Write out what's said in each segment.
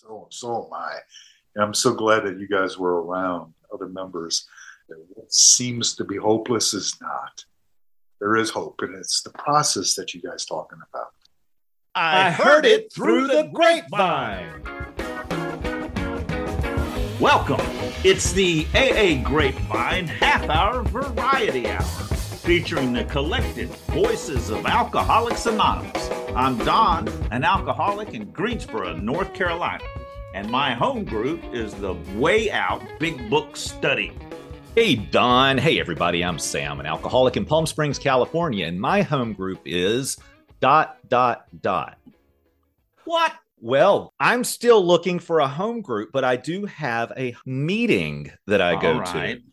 So so am I. And I'm so glad that you guys were around, other members. That What seems to be hopeless is not. There is hope, and it's the process that you guys talking about. I heard it through the grapevine. Welcome. It's the AA Grapevine Half Hour Variety Hour, featuring the collected voices of Alcoholics Anonymous. I'm Don, an alcoholic in Greensboro, North Carolina, and my home group is the Way Out Big Book Study. Hey, Don. Hey, everybody. I'm Sam, an alcoholic in Palm Springs, California, and my home group is dot, dot, dot. What? Well, I'm still looking for a home group, but I do have a meeting that I go right. to.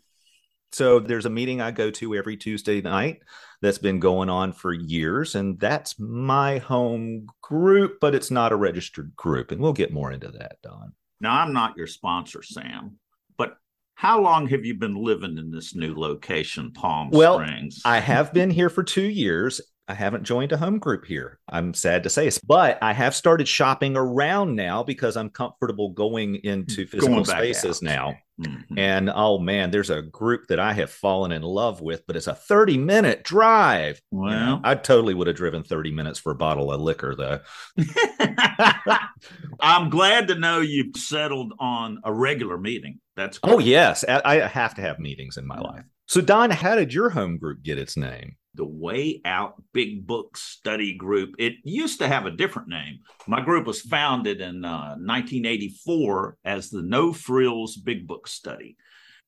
So there's a meeting I go to every Tuesday night that's been going on for years, and that's my home group, but it's not a registered group. And we'll get more into that, Don. Now, I'm not your sponsor, Sam, but how long have you been living in this new location, Palm well, Springs? I have been here for two years. I haven't joined a home group here. I'm sad to say, but I have started shopping around now because I'm comfortable going into physical Going spaces out. now. Mhm. And oh man, there's a group that I have fallen in love with, but it's a 30 minute drive. You know, I totally would have driven 30 minutes for a bottle of liquor, though. I'm glad to know you've settled on a regular meeting. That's Oh, yes. I I have to have meetings in my life. So, Don, how did your home group get its name? The Way Out Big Book Study Group. It used to have a different name. My group was founded in uh, 1984 as the No Frills Big Book Study.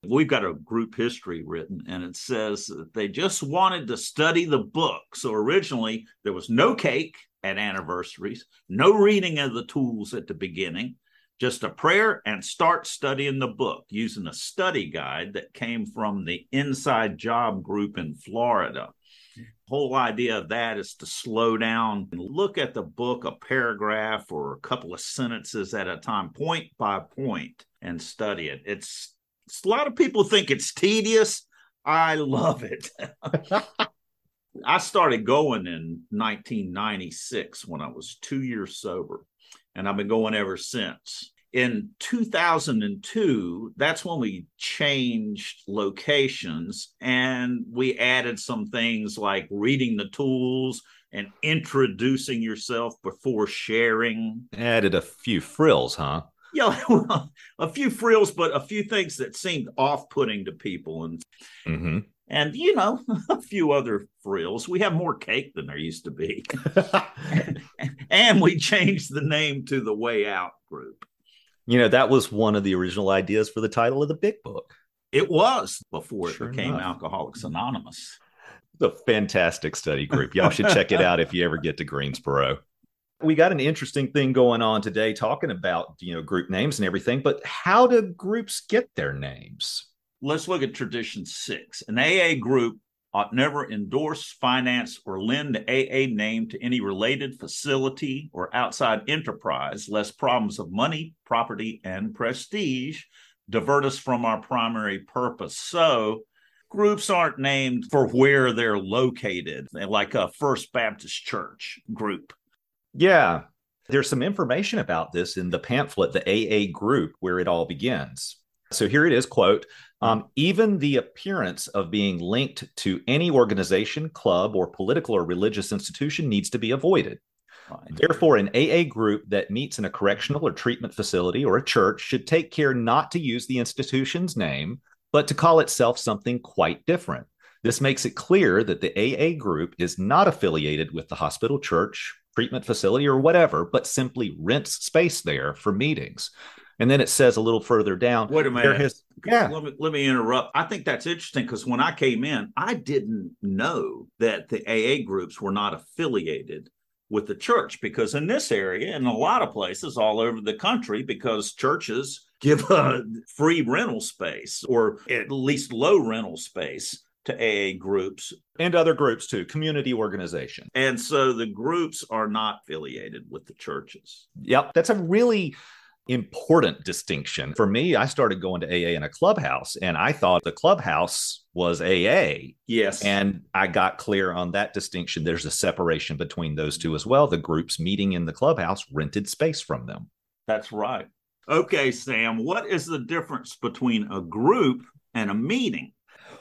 We've got a group history written, and it says that they just wanted to study the book. So originally, there was no cake at anniversaries, no reading of the tools at the beginning, just a prayer and start studying the book using a study guide that came from the Inside Job group in Florida whole idea of that is to slow down and look at the book a paragraph or a couple of sentences at a time point by point and study it. It's, it's a lot of people think it's tedious. I love it. I started going in 1996 when i was two years sober and i've been going ever since in 2002 that's when we changed locations and we added some things like reading the tools and introducing yourself before sharing. Added a few frills, huh? yeah well, a few frills but a few things that seemed off-putting to people and hmm and you know a few other frills. We have more cake than there used to be. And we changed the name to the way out group you know, that was one of the original ideas for the title of the big book. It was before it became enough. Alcoholics Anonymous. The fantastic study group. Y'all should check it out if you ever get to Greensboro. We got an interesting thing going on today talking about, you know, group names and everything, but how do groups get their names? Let's look at tradition six. An AA group ought never endorse, finance, or lend the AA name to any related facility or outside enterprise, lest problems of money, property, and prestige divert us from our primary purpose. So, groups aren't named for where they're located, like a First Baptist Church group. Yeah. There's some information about this in the pamphlet, the AA group, where it all begins. So here it is quote, um, even the appearance of being linked to any organization, club, or political or religious institution needs to be avoided. Therefore, an AA group that meets in a correctional or treatment facility or a church should take care not to use the institution's name, but to call itself something quite different. This makes it clear that the AA group is not affiliated with the hospital, church, treatment facility, or whatever, but simply rents space there for meetings. And then it says a little further down. Wait a minute. has- yeah. Let me let me interrupt. I think that's interesting because when I came in, I didn't know that the AA groups were not affiliated with the church because in this area and a lot of places all over the country, because churches give a free rental space or at least low rental space to AA groups. and other groups too, community organization. And so the groups are not affiliated with the churches. Yep. That's a really important distinction. For me, I started going to AA in a clubhouse and I thought the clubhouse was AA. Yes. And I got clear on that distinction. There's a separation between those two as well. The groups meeting in the clubhouse rented space from them. That's right. Okay, Sam, what is the difference between a group and a meeting?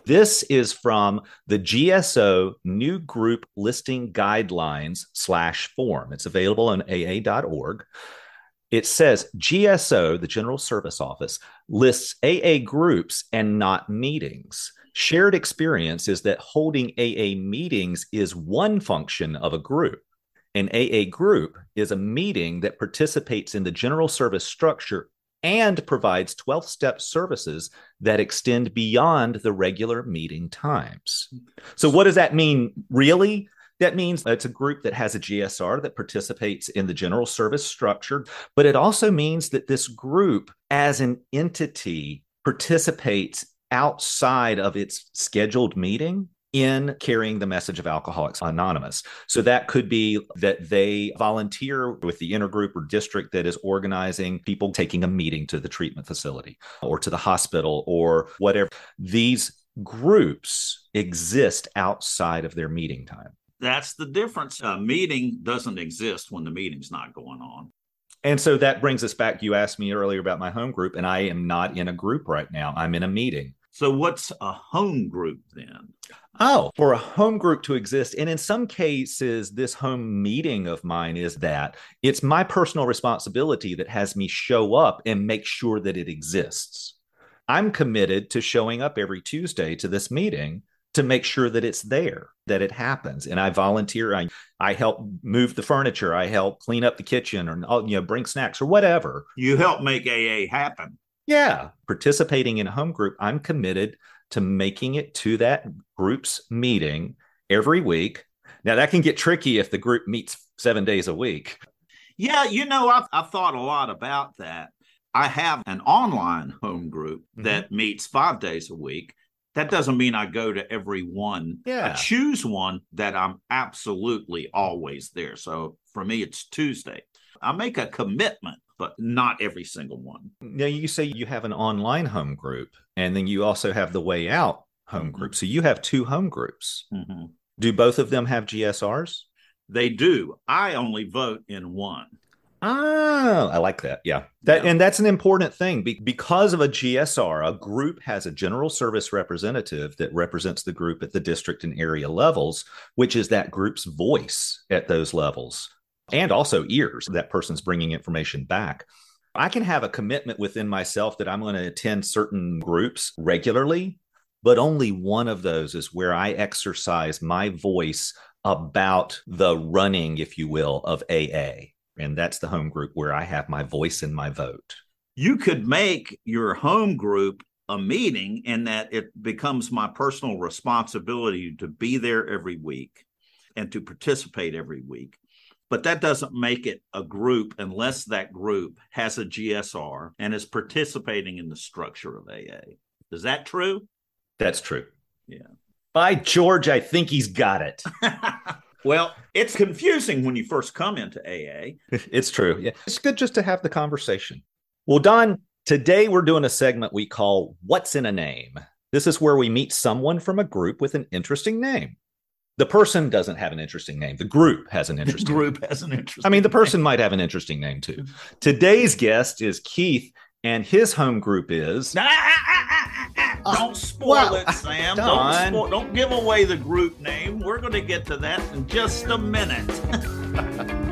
This is from the GSO New Group Listing Guidelines slash form. It's available on AA.org. It says GSO, the General Service Office, lists AA groups and not meetings. Shared experience is that holding AA meetings is one function of a group. An AA group is a meeting that participates in the general service structure and provides 12 step services that extend beyond the regular meeting times. So, what does that mean really? That means it's a group that has a GSR that participates in the general service structure, but it also means that this group, as an entity, participates outside of its scheduled meeting in carrying the message of Alcoholics Anonymous. So that could be that they volunteer with the intergroup or district that is organizing people taking a meeting to the treatment facility or to the hospital or whatever. These groups exist outside of their meeting time. That's the difference. A meeting doesn't exist when the meeting's not going on. And so that brings us back. You asked me earlier about my home group, and I am not in a group right now. I'm in a meeting. So, what's a home group then? Oh, for a home group to exist. And in some cases, this home meeting of mine is that it's my personal responsibility that has me show up and make sure that it exists. I'm committed to showing up every Tuesday to this meeting to make sure that it's there, that it happens. And I volunteer. I, I help move the furniture. I help clean up the kitchen or, you know, bring snacks or whatever. You help make AA happen. Yeah. Participating in a home group, I'm committed to making it to that group's meeting every week. Now, that can get tricky if the group meets seven days a week. Yeah, you know, I've, I've thought a lot about that. I have an online home group mm-hmm. that meets five days a week. That doesn't mean I go to every one. Yeah. I choose one that I'm absolutely always there. So for me, it's Tuesday. I make a commitment but not every single one. Now, you say you have an online home group, and then you also have the Way Out home mm-hmm. group. So you have two home groups. Mm-hmm. Do both of them have GSRs? They do. I only vote in one. Oh, I like that. Yeah. That yeah. and that's an important thing because of a GSR, a group has a general service representative that represents the group at the district and area levels, which is that group's voice at those levels and also ears. That person's bringing information back. I can have a commitment within myself that I'm going to attend certain groups regularly, but only one of those is where I exercise my voice about the running, if you will, of AA. And that's the home group where I have my voice and my vote. You could make your home group a meeting and that it becomes my personal responsibility to be there every week and to participate every week but that doesn't make it a group unless that group has a GSR and is participating in the structure of AA. Is that true? That's true. Yeah. By George, I think he's got it. well, it's confusing when you first come into AA. it's true. Yeah. It's good just to have the conversation. Well, Don, today we're doing a segment we call What's in a Name. This is where we meet someone from a group with an interesting name the person doesn't have an interesting name. The group has an interesting. The group name. has an interesting. I mean, the person name. might have an interesting name too. Today's guest is Keith, and his home group is. Ah, ah, ah, uh, don't spoil well, it, Sam. Don't, spoil, don't give away the group name. We're going to get to that in just a minute.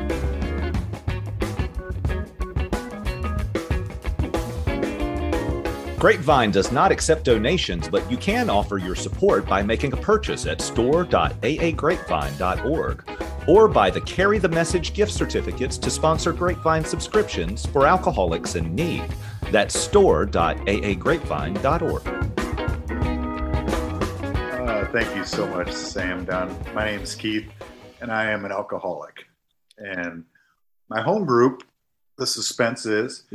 Grapevine does not accept donations, but you can offer your support by making a purchase at store.aagrapevine.org or by the Carry the Message gift certificates to sponsor Grapevine subscriptions for alcoholics in need. That's store.aagrapevine.org. Uh, thank you so much, Sam Don. My name is Keith, and I am an alcoholic. And my home group, the suspense is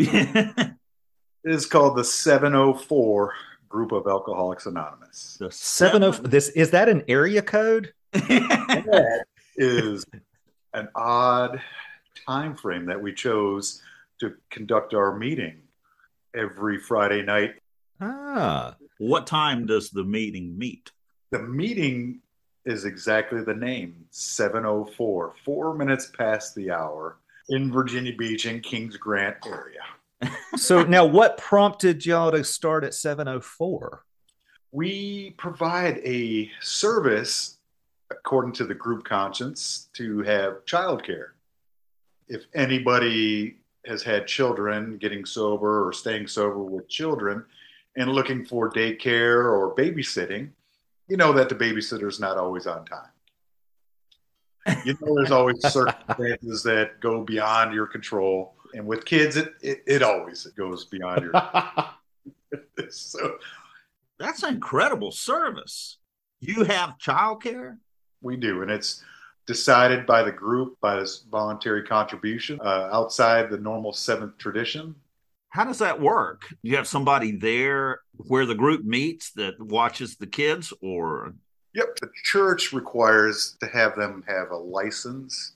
is called the 704 Group of Alcoholics Anonymous. The 704 this is that an area code? that is an odd time frame that we chose to conduct our meeting every Friday night. Ah. What time does the meeting meet? The meeting is exactly the name 704, four minutes past the hour. in Virginia Beach and Kings Grant area. so now what prompted y'all to start at 704? We provide a service according to the group conscience to have childcare. If anybody has had children getting sober or staying sober with children and looking for daycare or babysitting, you know that the babysitter's not always on time. You know, there's always circumstances that go beyond your control. And with kids, it, it, it always goes beyond your so that's incredible service. You have childcare? We do, and it's decided by the group by this voluntary contribution uh, outside the normal seventh tradition. How does that work? You have somebody there where the group meets that watches the kids, or? Yep, the church requires to have them have a license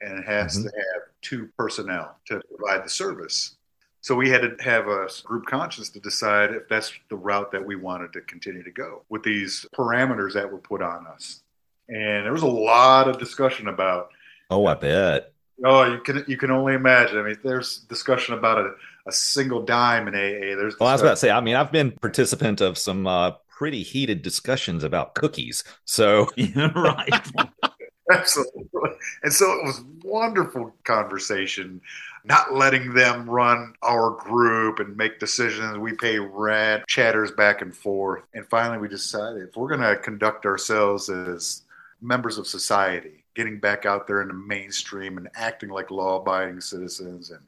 and it has mm-hmm. to have two personnel to provide the service. So we had to have a group conscience to decide if that's the route that we wanted to continue to go with these parameters that were put on us and there was a lot of discussion about. Oh, I bet. Oh, you can you can only imagine. I mean, there's discussion about a, a single dime in AA. There's well, I was about to say. I mean, I've been participant of some uh, pretty heated discussions about cookies. So yeah, right. Absolutely. And so it was wonderful conversation, not letting them run our group and make decisions. We pay rent, chatters back and forth. And finally, we decided if we're going to conduct ourselves as members of society, getting back out there in the mainstream and acting like law abiding citizens and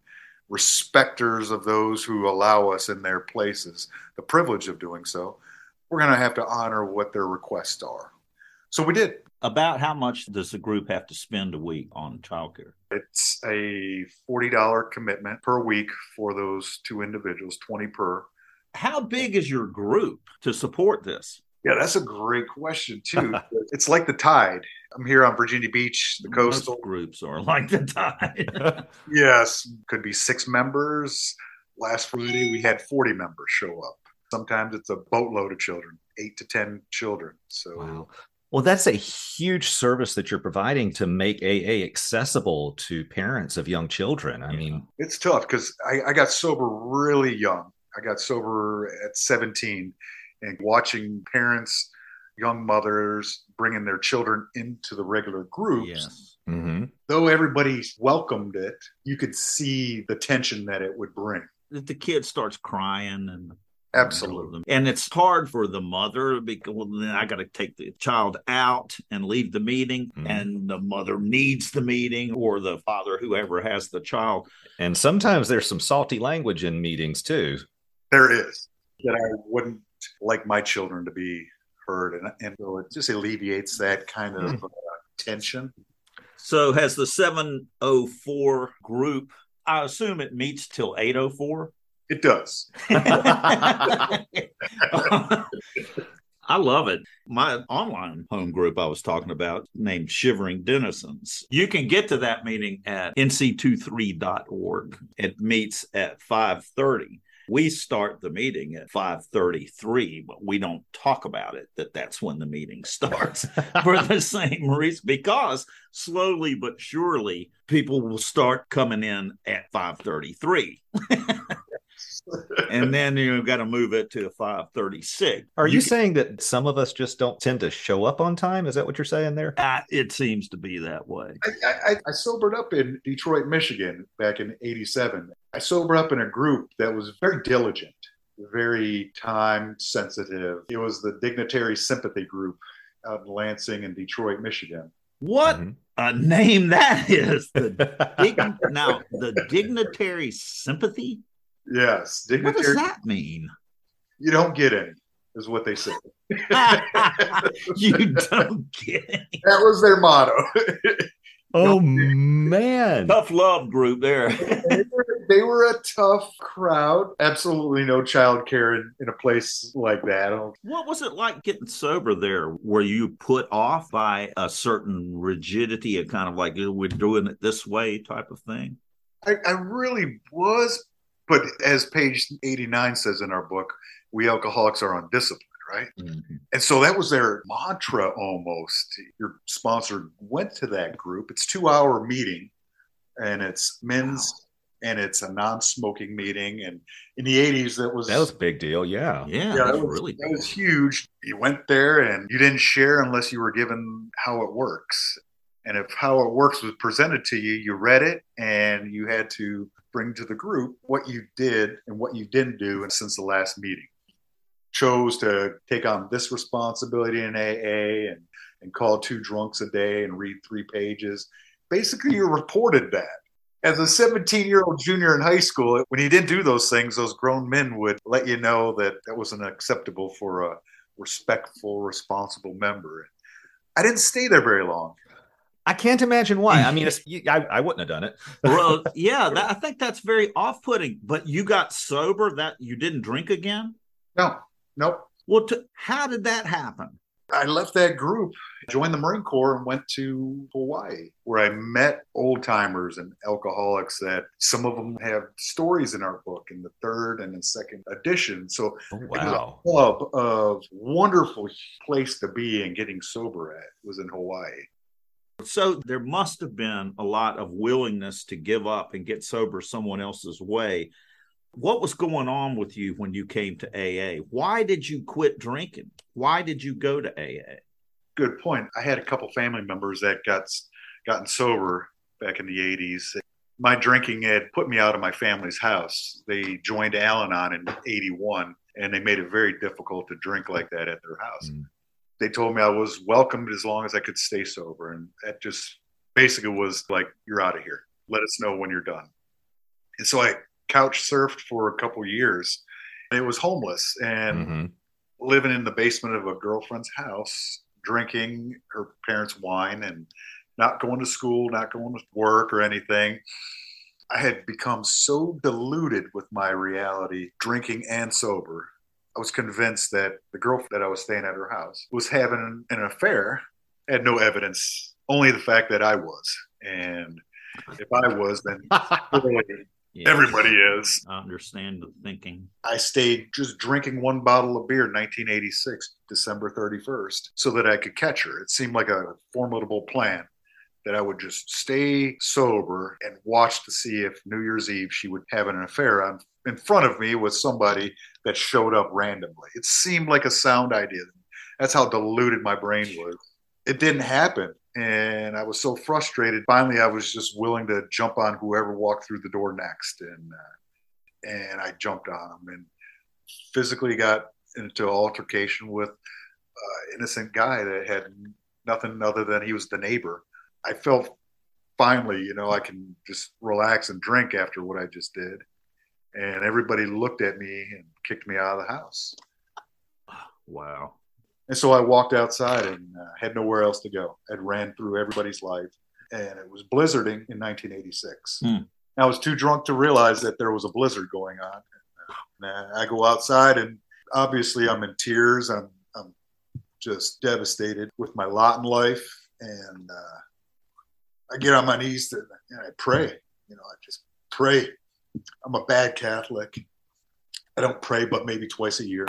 respecters of those who allow us in their places, the privilege of doing so, we're going to have to honor what their requests are. So we did. About how much does the group have to spend a week on childcare? It's a $40 commitment per week for those two individuals, 20 per. How big is your group to support this? Yeah, that's a great question too. it's like the tide. I'm here on Virginia Beach, the coastal Most groups are like the tide. yes, could be six members. Last Friday we had 40 members show up. Sometimes it's a boatload of children, eight to ten children. So wow. Well, that's a huge service that you're providing to make AA accessible to parents of young children. I mean, it's tough because I, I got sober really young. I got sober at 17 and watching parents, young mothers bringing their children into the regular groups. Yes. Mm-hmm. Though everybody welcomed it, you could see the tension that it would bring. The kid starts crying and Absolutely. And it's hard for the mother because well, then I got to take the child out and leave the meeting, mm-hmm. and the mother needs the meeting, or the father, whoever has the child. And sometimes there's some salty language in meetings too. There is that I wouldn't like my children to be heard, and, and so it just alleviates that kind of mm. uh, tension. So, has the 704 group? I assume it meets till 804. It does. I love it. My online home group I was talking about named Shivering Denizens. You can get to that meeting at nc23.org. It meets at 5:30 we start the meeting at 5:33 but we don't talk about it that that's when the meeting starts for the same reason because slowly but surely people will start coming in at 5:33 and then you've got to move it to a 536 are you, you saying that some of us just don't tend to show up on time? Is that what you're saying there? Uh, it seems to be that way. I, I, I sobered up in detroit michigan back in 87 i sobered up in a group that was very diligent very time sensitive. It was the dignitary sympathy group out in lansing and detroit michigan. What mm-hmm. a name that is! The dig- now the dignitary sympathy Yes. Dignitary. What does that mean? You don't get any, is what they say. you don't get any. That was their motto. oh man. Tough love group there. they, were, they, were, a tough crowd. Absolutely no child care in, in a place like that. What was it like getting sober there? Were you put off by a certain rigidity, a kind of like we're doing it this way type of thing? I, I really was, but as page 89 says in our book, we alcoholics are on discipline, right? Mm-hmm. And so that was their mantra almost. Your sponsor went to that group. It's two hour meeting. and it's men's wow. and it's a non-smoking meeting. And in the '80s, that was that was a big deal. Yeah, yeah, yeah, that was really that was huge. You went there and you didn't share unless you were given how it works. And if how it works was presented to you, you read it and you had to bring to the group what you did and what you didn't do and since the last meeting. Chose to take on this responsibility in AA and, and call two drunks a day and read three pages. Basically, you reported that. As a 17 year old junior in high school, when you didn't do those things, those grown men would let you know that that wasn't acceptable for a respectful, responsible member. I didn't stay there very long. I can't imagine why. I mean, I, I wouldn't have done it. well, yeah, that, I think that's very off-putting. But you got sober that you didn't drink again. No, nope. Well, to, how did that happen? I left that group, joined the Marine Corps, and went to Hawaii, where I met old timers and alcoholics. That some of them have stories in our book in the third and the second edition. So oh, wow. it was a hub of wonderful place to be and getting sober at was in Hawaii. So there must have been a lot of willingness to give up and get sober someone else's way. What was going on with you when you came to AA? Why did you quit drinking? Why did you go to AA? Good point. I had a couple family members that got gotten sober back in the 80s. My drinking had put me out of my family's house. They joined Al Anon in 81 and they made it very difficult to drink like that at their house. Mm they told me I was welcomed as long as I could stay sober. And that just basically was like, you're out of here. Let us know when you're done. And so I couch surfed for a couple years. It was homeless and mm-hmm. living in the basement of a girlfriend's house, drinking her parents' wine and not going to school, not going to work or anything. I had become so deluded with my reality, drinking and sober, I was convinced that the girl that I was staying at her house was having an affair. I had no evidence, only the fact that I was. And if I was, then yes. everybody is. I understand the thinking. I stayed just drinking one bottle of beer in 1986, December 31st, so that I could catch her. It seemed like a formidable plan that I would just stay sober and watch to see if New Year's Eve she would have an affair on in front of me with somebody that showed up randomly. It seemed like a sound idea. That's how diluted my brain was. It didn't happen. And I was so frustrated. Finally, I was just willing to jump on whoever walked through the door next. And, uh, and I jumped on them and physically got into altercation with an innocent guy that had nothing other than he was the neighbor. I felt finally, you know, I can just relax and drink after what I just did and everybody looked at me and kicked me out of the house. Wow. And so I walked outside and uh, had nowhere else to go. I ran through everybody's life, and it was blizzarding in 1986. Hmm. I was too drunk to realize that there was a blizzard going on. And, uh, I go outside, and obviously I'm in tears. I'm, I'm just devastated with my lot in life, and uh, I get on my knees to, and I pray. You know, I just pray I'm a bad Catholic. I don't pray but maybe twice a year.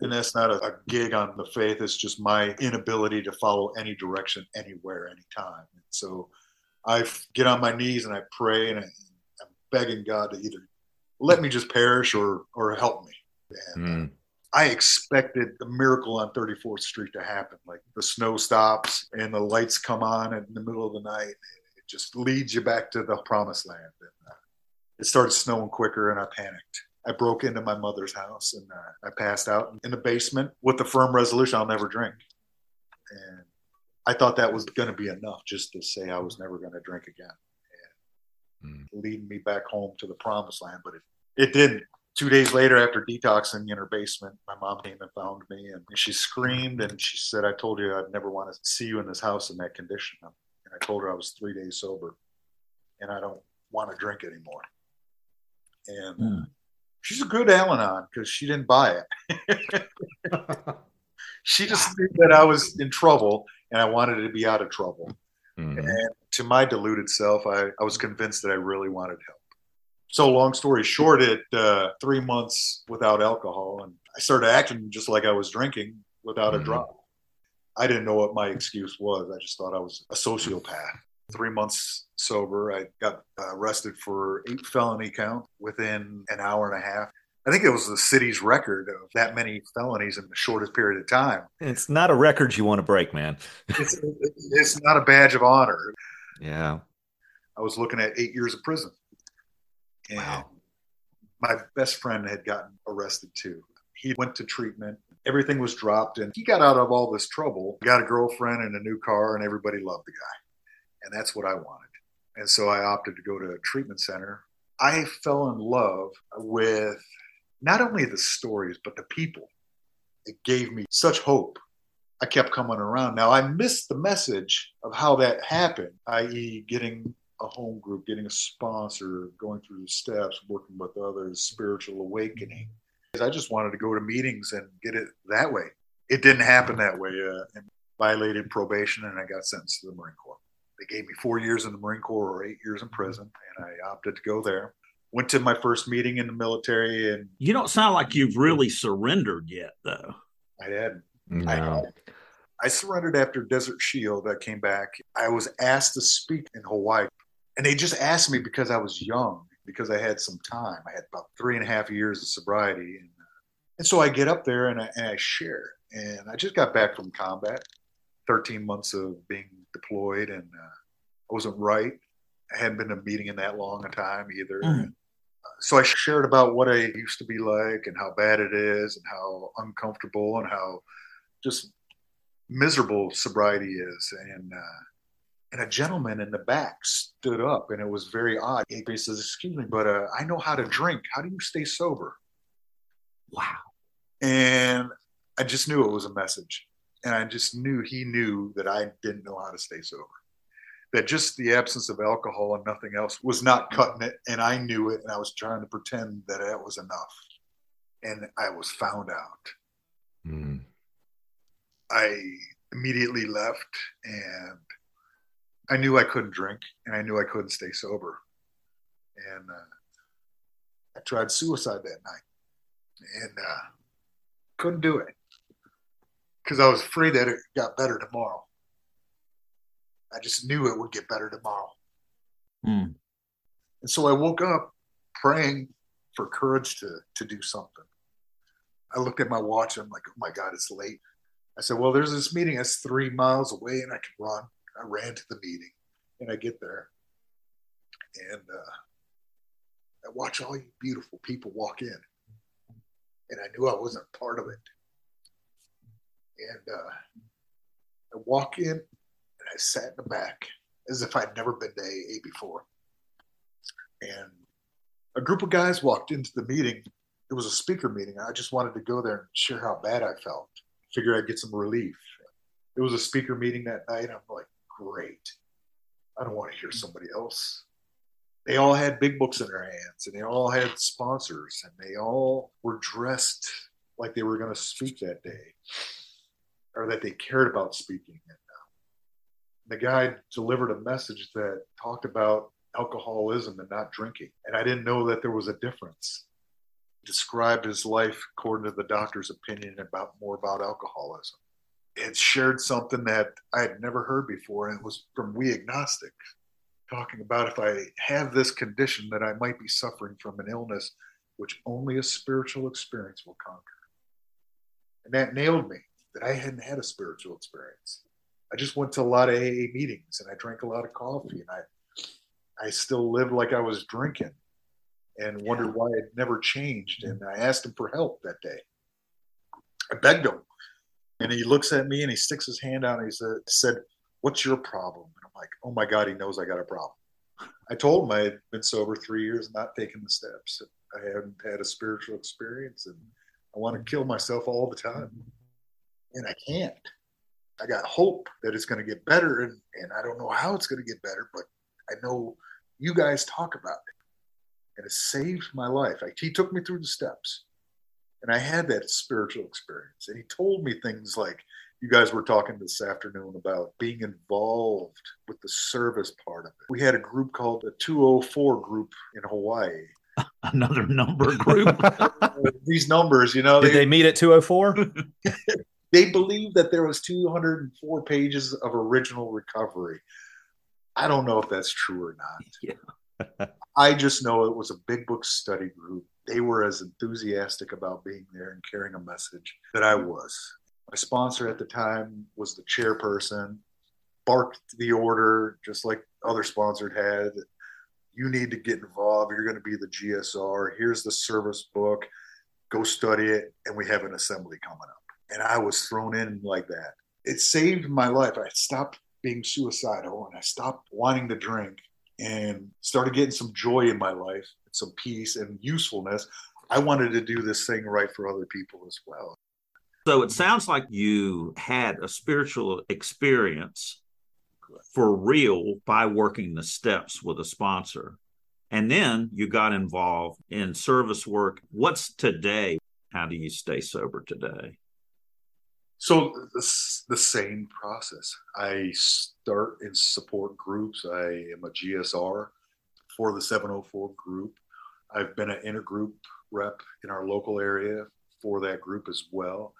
And that's not a, a, gig on the faith. It's just my inability to follow any direction, anywhere, anytime. And so I get on my knees and I pray and I, am begging God to either let me just perish or, or help me. And mm. I expected the miracle on 34th Street to happen. Like the snow stops and the lights come on in the middle of the night. It just leads you back to the promised land. And, it started snowing quicker and I panicked. I broke into my mother's house and uh, I passed out in the basement with the firm resolution I'll never drink. And I thought that was going to be enough just to say I was never going to drink again and mm. leading me back home to the promised land. But it, it didn't. Two days later, after detoxing in her basement, my mom came and found me and she screamed and she said, I told you I'd never want to see you in this house in that condition. And I told her I was three days sober and I don't want to drink anymore and mm. she's a good Al-Anon because she didn't buy it. she just knew that I was in trouble and I wanted to be out of trouble. Mm-hmm. And to my deluded self, I, I was convinced that I really wanted help. So, long story short, it uh, three months without alcohol, and I started acting just like I was drinking without mm-hmm. a drop. I didn't know what my excuse was. I just thought I was a sociopath. Three months sober. I got uh, arrested for eight felony counts within an hour and a half. I think it was the city's record of that many felonies in the shortest period of time. It's not a record you want to break, man. it's, it's not a badge of honor. Yeah. I was looking at eight years of prison. And Wow. my best friend had gotten arrested too. He went to treatment. Everything was dropped, and he got out of all this trouble. Got a girlfriend and a new car, and everybody loved the guy. And that's what I wanted. And so I opted to go to a treatment center. I fell in love with not only the stories, but the people. It gave me such hope. I kept coming around. Now, I missed the message of how that happened, i.e., getting a home group, getting a sponsor, going through the steps, working with others, spiritual awakening. I just wanted to go to meetings and get it that way. It didn't happen that way. Uh, and violated probation, and I got sentenced to the Marine Corps. They gave me four years in the Marine Corps or eight years in prison, and I opted to go there. Went to my first meeting in the military, and You don't sound like you've really surrendered yet, though. I had No. I surrendered after Desert Shield. I came back. I was asked to speak in Hawaii, and they just asked me because I was young, because I had some time. I had about three and a half years of sobriety, and, uh, and so I get up there and I, and I share. And I just got back from combat, 13 months of being deployed, and uh, I wasn't right. I hadn't been to a meeting in that long a time either. Mm. So I shared about what I used to be like and how bad it is and how uncomfortable and how just miserable sobriety is. And uh, and a gentleman in the back stood up, and it was very odd. He says, "Excuse me, but uh, I know how to drink. How do you stay sober?" Wow. And I just knew it was a message, and I just knew he knew that I didn't know how to stay sober. That just the absence of alcohol and nothing else was not cutting it, and I knew it, and I was trying to pretend that that was enough, and I was found out. Mm. I immediately left and I knew I couldn't drink and I knew I couldn't stay sober. And uh, I tried suicide that night and uh, couldn't do it because I was afraid that it got better tomorrow. I just knew it would get better tomorrow. Mm. And so I woke up praying for courage to, to do something. I looked at my watch. I'm like, oh my God, it's late. I said, well, there's this meeting that's three miles away and I can run. I ran to the meeting and I get there and uh, I watch all you beautiful people walk in. And I knew I wasn't part of it. And uh, I walk in and I sat in the back as if I'd never been to AA before. And a group of guys walked into the meeting. It was a speaker meeting. I just wanted to go there and share how bad I felt. Figure I'd get some relief. It was a speaker meeting that night. I'm like, great. I don't want to hear somebody else. They all had big books in their hands and they all had sponsors and they all were dressed like they were going to speak that day or that they cared about speaking. And the guy delivered a message that talked about alcoholism and not drinking. And I didn't know that there was a difference. He described his life according to the doctor's opinion about more about alcoholism. It shared something that I had never heard before, and it was from We Agnostic, talking about if I have this condition that I might be suffering from an illness which only a spiritual experience will conquer. And that nailed me that I hadn't had a spiritual experience. I just went to a lot of AA meetings and I drank a lot of coffee and I I still lived like I was drinking and wondered why it never changed. And I asked him for help that day. I begged him. And he looks at me and he sticks his hand out and he said, said What's your problem? And I'm like, Oh my God, he knows I got a problem. I told him I had been sober three years, not taking the steps. I hadn't had a spiritual experience and I want to kill myself all the time. And I can't. I got hope that it's going to get better. And, and I don't know how it's going to get better, but I know you guys talk about it. And it saved my life. I, he took me through the steps. And I had that spiritual experience. And he told me things like, you guys were talking this afternoon about being involved with the service part of it. We had a group called the 204 group in Hawaii. Another number group. These numbers, you know, Did they meet at 204? they believed that there was 204 pages of original recovery I don't know if that's true or not. Yeah. I just know it was a big book study group. They were as enthusiastic about being there and carrying a message that I was. My sponsor at the time was the chairperson, barked the order just like other sponsors had. You need to get involved. You're going to be the GSR. Here's the service book. Go study it. And we have an assembly coming up. And I was thrown in like that. It saved my life. I stopped being suicidal and I stopped wanting to drink and started getting some joy in my life, some peace and usefulness. I wanted to do this thing right for other people as well. So it sounds like you had a spiritual experience for real by working the steps with a sponsor. And then you got involved in service work. What's today? How do you stay sober today? So the, the same process. I start in support groups. I am a GSR for the 704 group. I've been an intergroup rep in our local area for that group as well.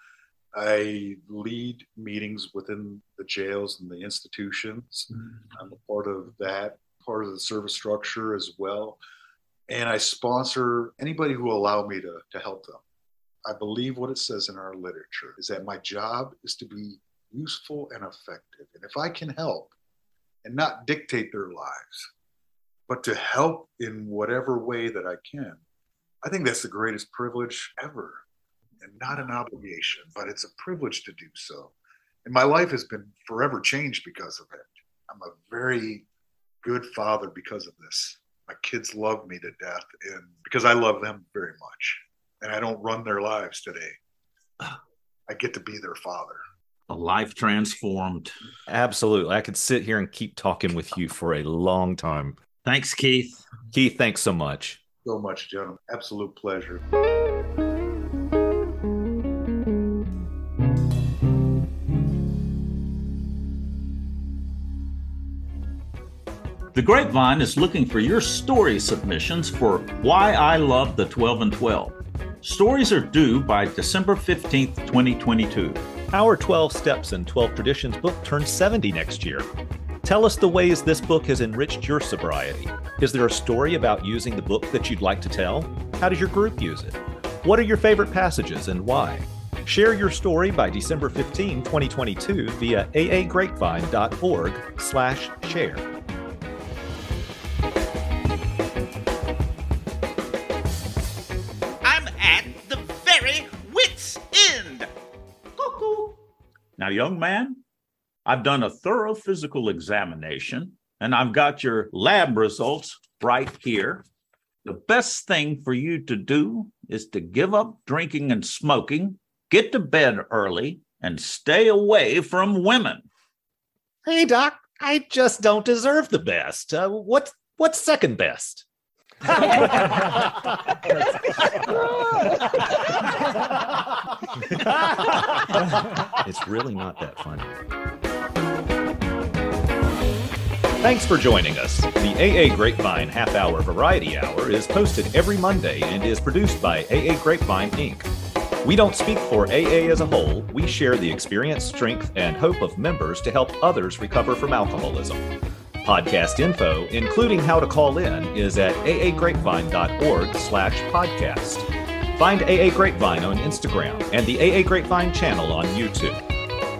I lead meetings within the jails and the institutions. Mm-hmm. I'm a part of that, part of the service structure as well. And I sponsor anybody who will allow me to, to help them. I believe what it says in our literature is that my job is to be useful and effective. And if I can help and not dictate their lives, but to help in whatever way that I can, I think that's the greatest privilege ever and not an obligation, but it's a privilege to do so. And my life has been forever changed because of it. I'm a very good father because of this. My kids love me to death and because I love them very much and I don't run their lives today. I get to be their father. A life transformed. Absolutely. I could sit here and keep talking with you for a long time. Thanks, Keith. Keith, thanks so much. So much, gentlemen. Absolute pleasure. The Grapevine is looking for your story submissions for Why I Love the 12 and 12. Stories are due by December 15th, 2022. Our 12 Steps and 12 Traditions book turns 70 next year. Tell us the ways this book has enriched your sobriety. Is there a story about using the book that you'd like to tell? How does your group use it? What are your favorite passages and why? Share your story by December 15, 2022 via aagrapevine.org slash share. Young man, I've done a thorough physical examination and I've got your lab results right here. The best thing for you to do is to give up drinking and smoking, get to bed early, and stay away from women. Hey, Doc, I just don't deserve the best. Uh, what, what's second best? it's really not that funny. Thanks for joining us. The AA Grapevine Half Hour Variety Hour is posted every Monday and is produced by AA Grapevine Inc. We don't speak for AA as a whole, we share the experience, strength, and hope of members to help others recover from alcoholism. Podcast info, including how to call in, is at aagrapevine.org slash podcast. Find AA Grapevine on Instagram and the AA Grapevine channel on YouTube.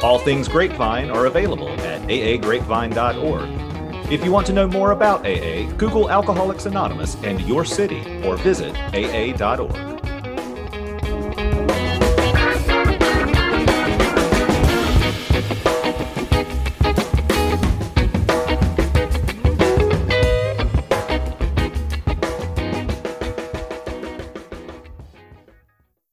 All things Grapevine are available at aagrapevine.org. If you want to know more about AA, Google Alcoholics Anonymous and your city or visit aa.org.